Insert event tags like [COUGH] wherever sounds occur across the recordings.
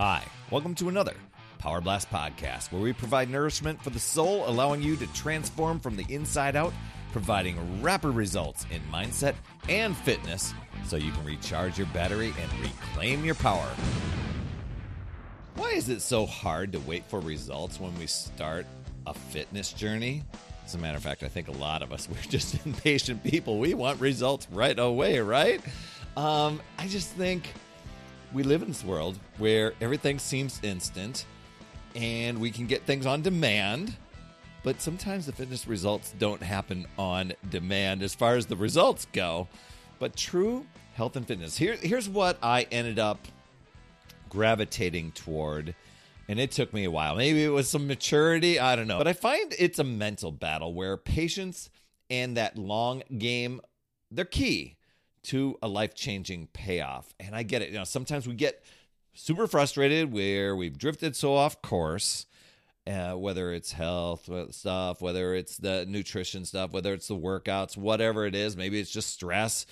Hi, welcome to another Power Blast podcast where we provide nourishment for the soul, allowing you to transform from the inside out, providing rapid results in mindset and fitness so you can recharge your battery and reclaim your power. Why is it so hard to wait for results when we start a fitness journey? As a matter of fact, I think a lot of us, [LAUGHS] we're just impatient people. We want results right away, right? Um, I just think we live in this world where everything seems instant and we can get things on demand. But sometimes the fitness results don't happen on demand as far as the results go. But true health and fitness. Here, here's what I ended up gravitating toward. And it took me a while. Maybe it was some maturity. I don't know. But I find it's a mental battle where patience and that long game, they're key to a life changing payoff. And I get it. You know, sometimes we get super frustrated where we've drifted so off course. Uh, whether it's health stuff, whether it's the nutrition stuff, whether it's the workouts, whatever it is, maybe it's just stress.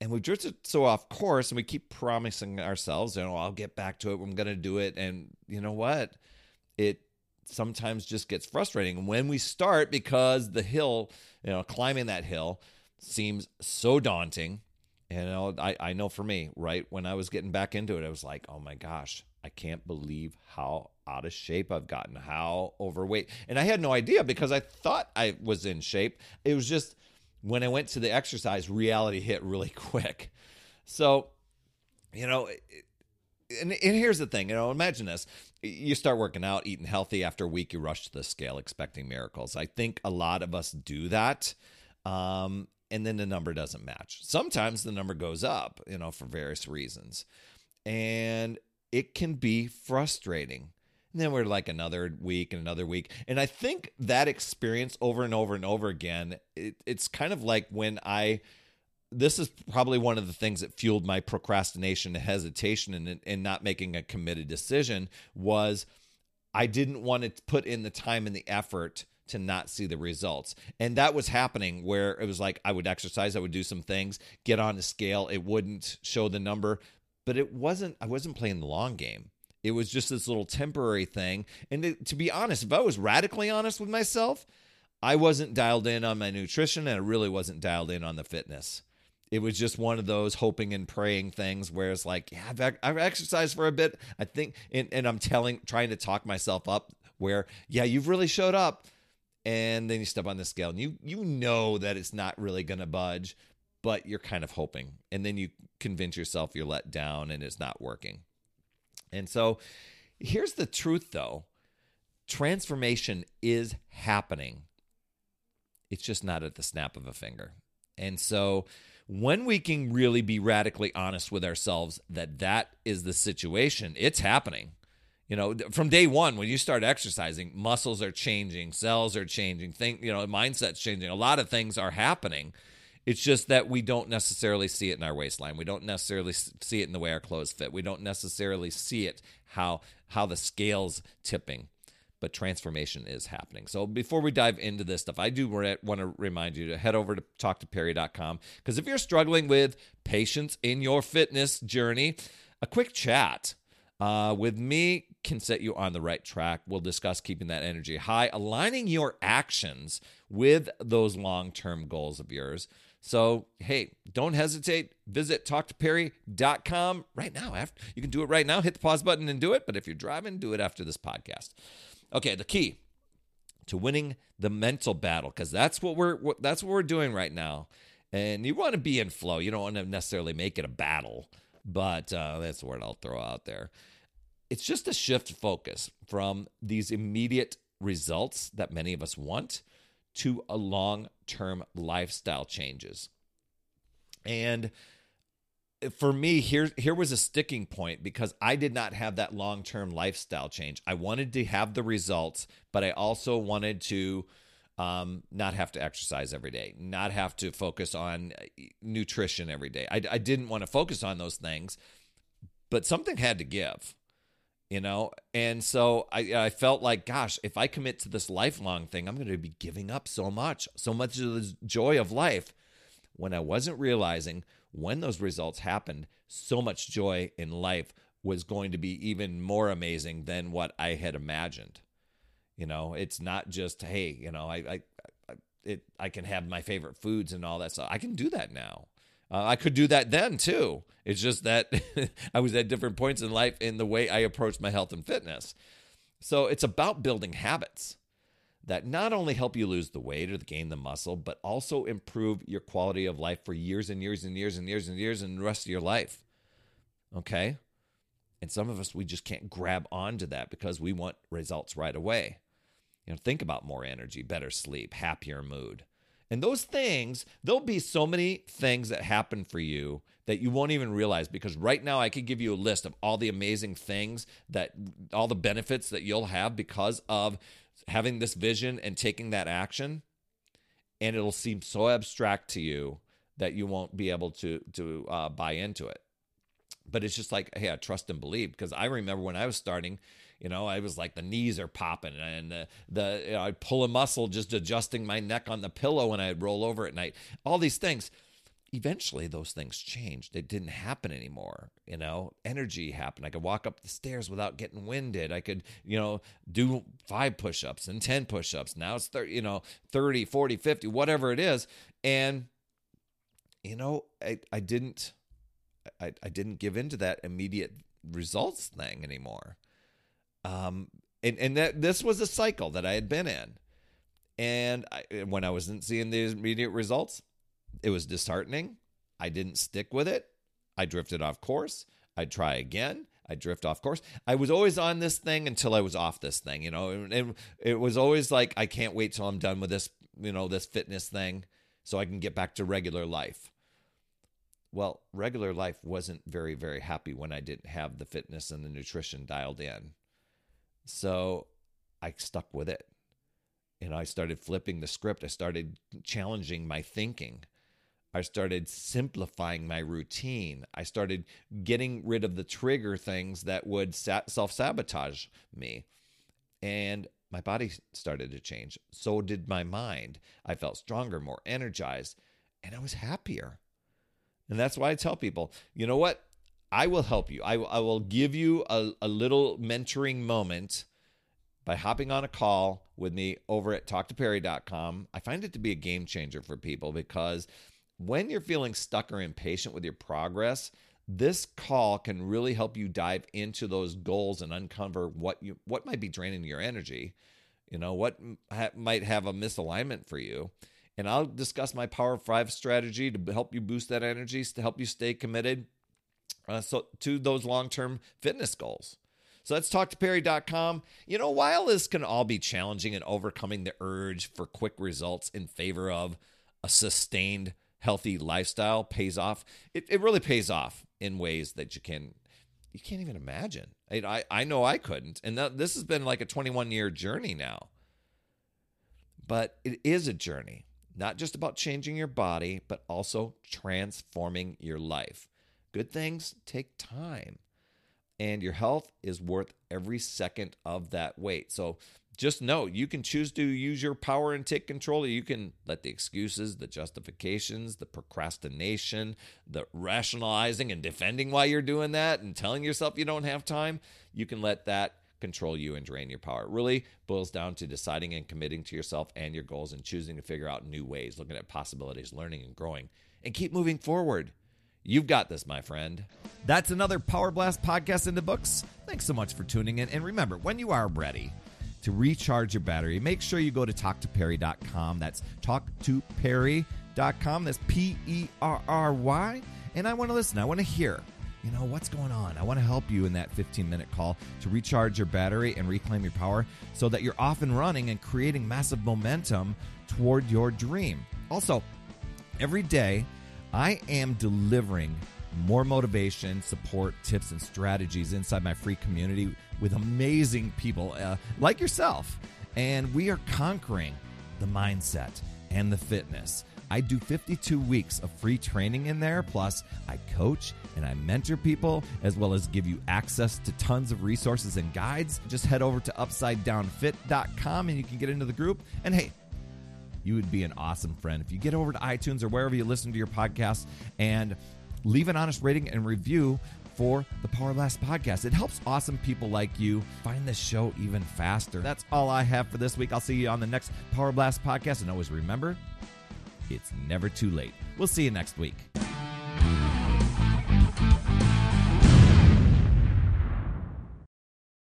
And we've drifted so off course and we keep promising ourselves, you know, I'll get back to it. I'm going to do it. And you know what? It sometimes just gets frustrating when we start because the hill, you know, climbing that hill seems so daunting you know, I, I know for me, right, when I was getting back into it, I was like, oh my gosh, I can't believe how out of shape I've gotten, how overweight. And I had no idea because I thought I was in shape. It was just when I went to the exercise, reality hit really [LAUGHS] quick. So, you know, and, and here's the thing, you know, imagine this. You start working out, eating healthy after a week, you rush to the scale expecting miracles. I think a lot of us do that. Um, and then the number doesn't match. Sometimes the number goes up, you know, for various reasons. And it can be frustrating. And then we're like another week and another week. And I think that experience over and over and over again, it, it's kind of like when I, this is probably one of the things that fueled my procrastination and hesitation and, and not making a committed decision was I didn't want to put in the time and the effort to not see the results. And that was happening where it was like I would exercise, I would do some things, get on the scale, it wouldn't show the number, but it wasn't I wasn't playing the long game. It was just this little temporary thing. And to, to be honest, if I was radically honest with myself, I wasn't dialed in on my nutrition and I really wasn't dialed in on the fitness. It was just one of those hoping and praying things where it's like, yeah, I've, I've exercised for a bit. I think, and, and I'm telling, trying to talk myself up where, yeah, you've really showed up and then you step on the scale and you you know that it's not really going to budge but you're kind of hoping and then you convince yourself you're let down and it's not working. And so here's the truth though. Transformation is happening. It's just not at the snap of a finger. And so when we can really be radically honest with ourselves that that is the situation it's happening you know, from day one, when you start exercising, muscles are changing, cells are changing, think, you know, mindset's changing. A lot of things are happening. It's just that we don't necessarily see it in our waistline. We don't necessarily see it in the way our clothes fit. We don't necessarily see it how how the scales tipping. But transformation is happening. So before we dive into this stuff, I do want to remind you to head over to talktoperry.com because if you're struggling with patience in your fitness journey, a quick chat uh, with me can set you on the right track. We'll discuss keeping that energy high, aligning your actions with those long term goals of yours. So, hey, don't hesitate. Visit talktoperry.com right now. After, you can do it right now. Hit the pause button and do it. But if you're driving, do it after this podcast. Okay, the key to winning the mental battle, because that's what we're that's what we're doing right now. And you want to be in flow. You don't want to necessarily make it a battle, but uh, that's the word I'll throw out there it's just a shift focus from these immediate results that many of us want to a long term lifestyle changes. And for me, here, here was a sticking point because I did not have that long term lifestyle change. I wanted to have the results, but I also wanted to um, not have to exercise every day, not have to focus on uh, nutrition every day. I, I didn't want to focus on those things, but something had to give you know and so I, I felt like gosh if i commit to this lifelong thing i'm going to be giving up so much so much of the joy of life when i wasn't realizing when those results happened so much joy in life was going to be even more amazing than what I had imagined. You know, it's not just hey, you know, I I, it I can have my favorite foods and all that stuff. I can do that now. Uh, I could do that then too. It's just that [LAUGHS] I was at different points in life in the way I approached my health and fitness. So it's about building habits that not only help you lose the weight or gain the muscle, but also improve your quality of life for years and years and years and years and years and the rest of your life. Okay? And some of us, we just can't grab onto that because we want results right away. You know, think about more energy, better sleep, happier mood. And those things, there'll be so many things that happen for you that you won't even realize because right now I could give you a list of all the amazing things that all the benefits that you'll have because of having this vision and taking that action. And it'll seem so abstract to you that you won't be able to to uh, buy into it. But it's just like, hey, I trust and believe because I remember when I was starting, you know, I was like the knees are popping and the, the you know, I'd pull a muscle just adjusting my neck on the pillow when I'd roll over at night. All these things. Eventually, those things changed. It didn't happen anymore. You know, energy happened. I could walk up the stairs without getting winded. I could, you know, do five push ups and 10 push ups. Now it's 30, you know, 30, 40, 50, whatever it is. And, you know, I, I didn't. I, I didn't give into that immediate results thing anymore. Um, and and that this was a cycle that I had been in, and I, when I wasn't seeing the immediate results, it was disheartening. I didn't stick with it. I drifted off course. I'd try again. I drift off course. I was always on this thing until I was off this thing, you know. And, and it was always like I can't wait till I'm done with this, you know, this fitness thing, so I can get back to regular life. Well, regular life wasn't very, very happy when I didn't have the fitness and the nutrition dialed in. So I stuck with it. And I started flipping the script. I started challenging my thinking. I started simplifying my routine. I started getting rid of the trigger things that would self sabotage me. And my body started to change. So did my mind. I felt stronger, more energized, and I was happier. And that's why I tell people, you know what? I will help you. I, I will give you a, a little mentoring moment by hopping on a call with me over at talktoperry.com. I find it to be a game changer for people because when you're feeling stuck or impatient with your progress, this call can really help you dive into those goals and uncover what you what might be draining your energy, you know, what ha- might have a misalignment for you. And I'll discuss my Power 5 strategy to help you boost that energy, to help you stay committed uh, so to those long-term fitness goals. So let's talktoperry.com. You know, while this can all be challenging and overcoming the urge for quick results in favor of a sustained healthy lifestyle pays off, it, it really pays off in ways that you can you can't even imagine. I I, I know I couldn't, and this has been like a 21 year journey now. But it is a journey, not just about changing your body, but also transforming your life. Good things take time, and your health is worth every second of that wait. So just know you can choose to use your power and take control. You can let the excuses, the justifications, the procrastination, the rationalizing and defending why you're doing that and telling yourself you don't have time, you can let that control you and drain your power. It really boils down to deciding and committing to yourself and your goals and choosing to figure out new ways, looking at possibilities, learning and growing, and keep moving forward. You've got this, my friend. That's another Power Blast podcast in the books. Thanks so much for tuning in. And remember, when you are ready to recharge your battery, make sure you go to talktoperry.com. That's talktoperry.com. That's P E R R Y. And I want to listen. I want to hear, you know, what's going on. I want to help you in that 15 minute call to recharge your battery and reclaim your power so that you're off and running and creating massive momentum toward your dream. Also, every day, I am delivering more motivation, support, tips, and strategies inside my free community with amazing people uh, like yourself. And we are conquering the mindset and the fitness. I do 52 weeks of free training in there. Plus, I coach and I mentor people, as well as give you access to tons of resources and guides. Just head over to upsidedownfit.com and you can get into the group. And hey, you would be an awesome friend. If you get over to iTunes or wherever you listen to your podcast and leave an honest rating and review for the Power Blast podcast. It helps awesome people like you find the show even faster. That's all I have for this week. I'll see you on the next Power Blast podcast. And always remember, it's never too late. We'll see you next week.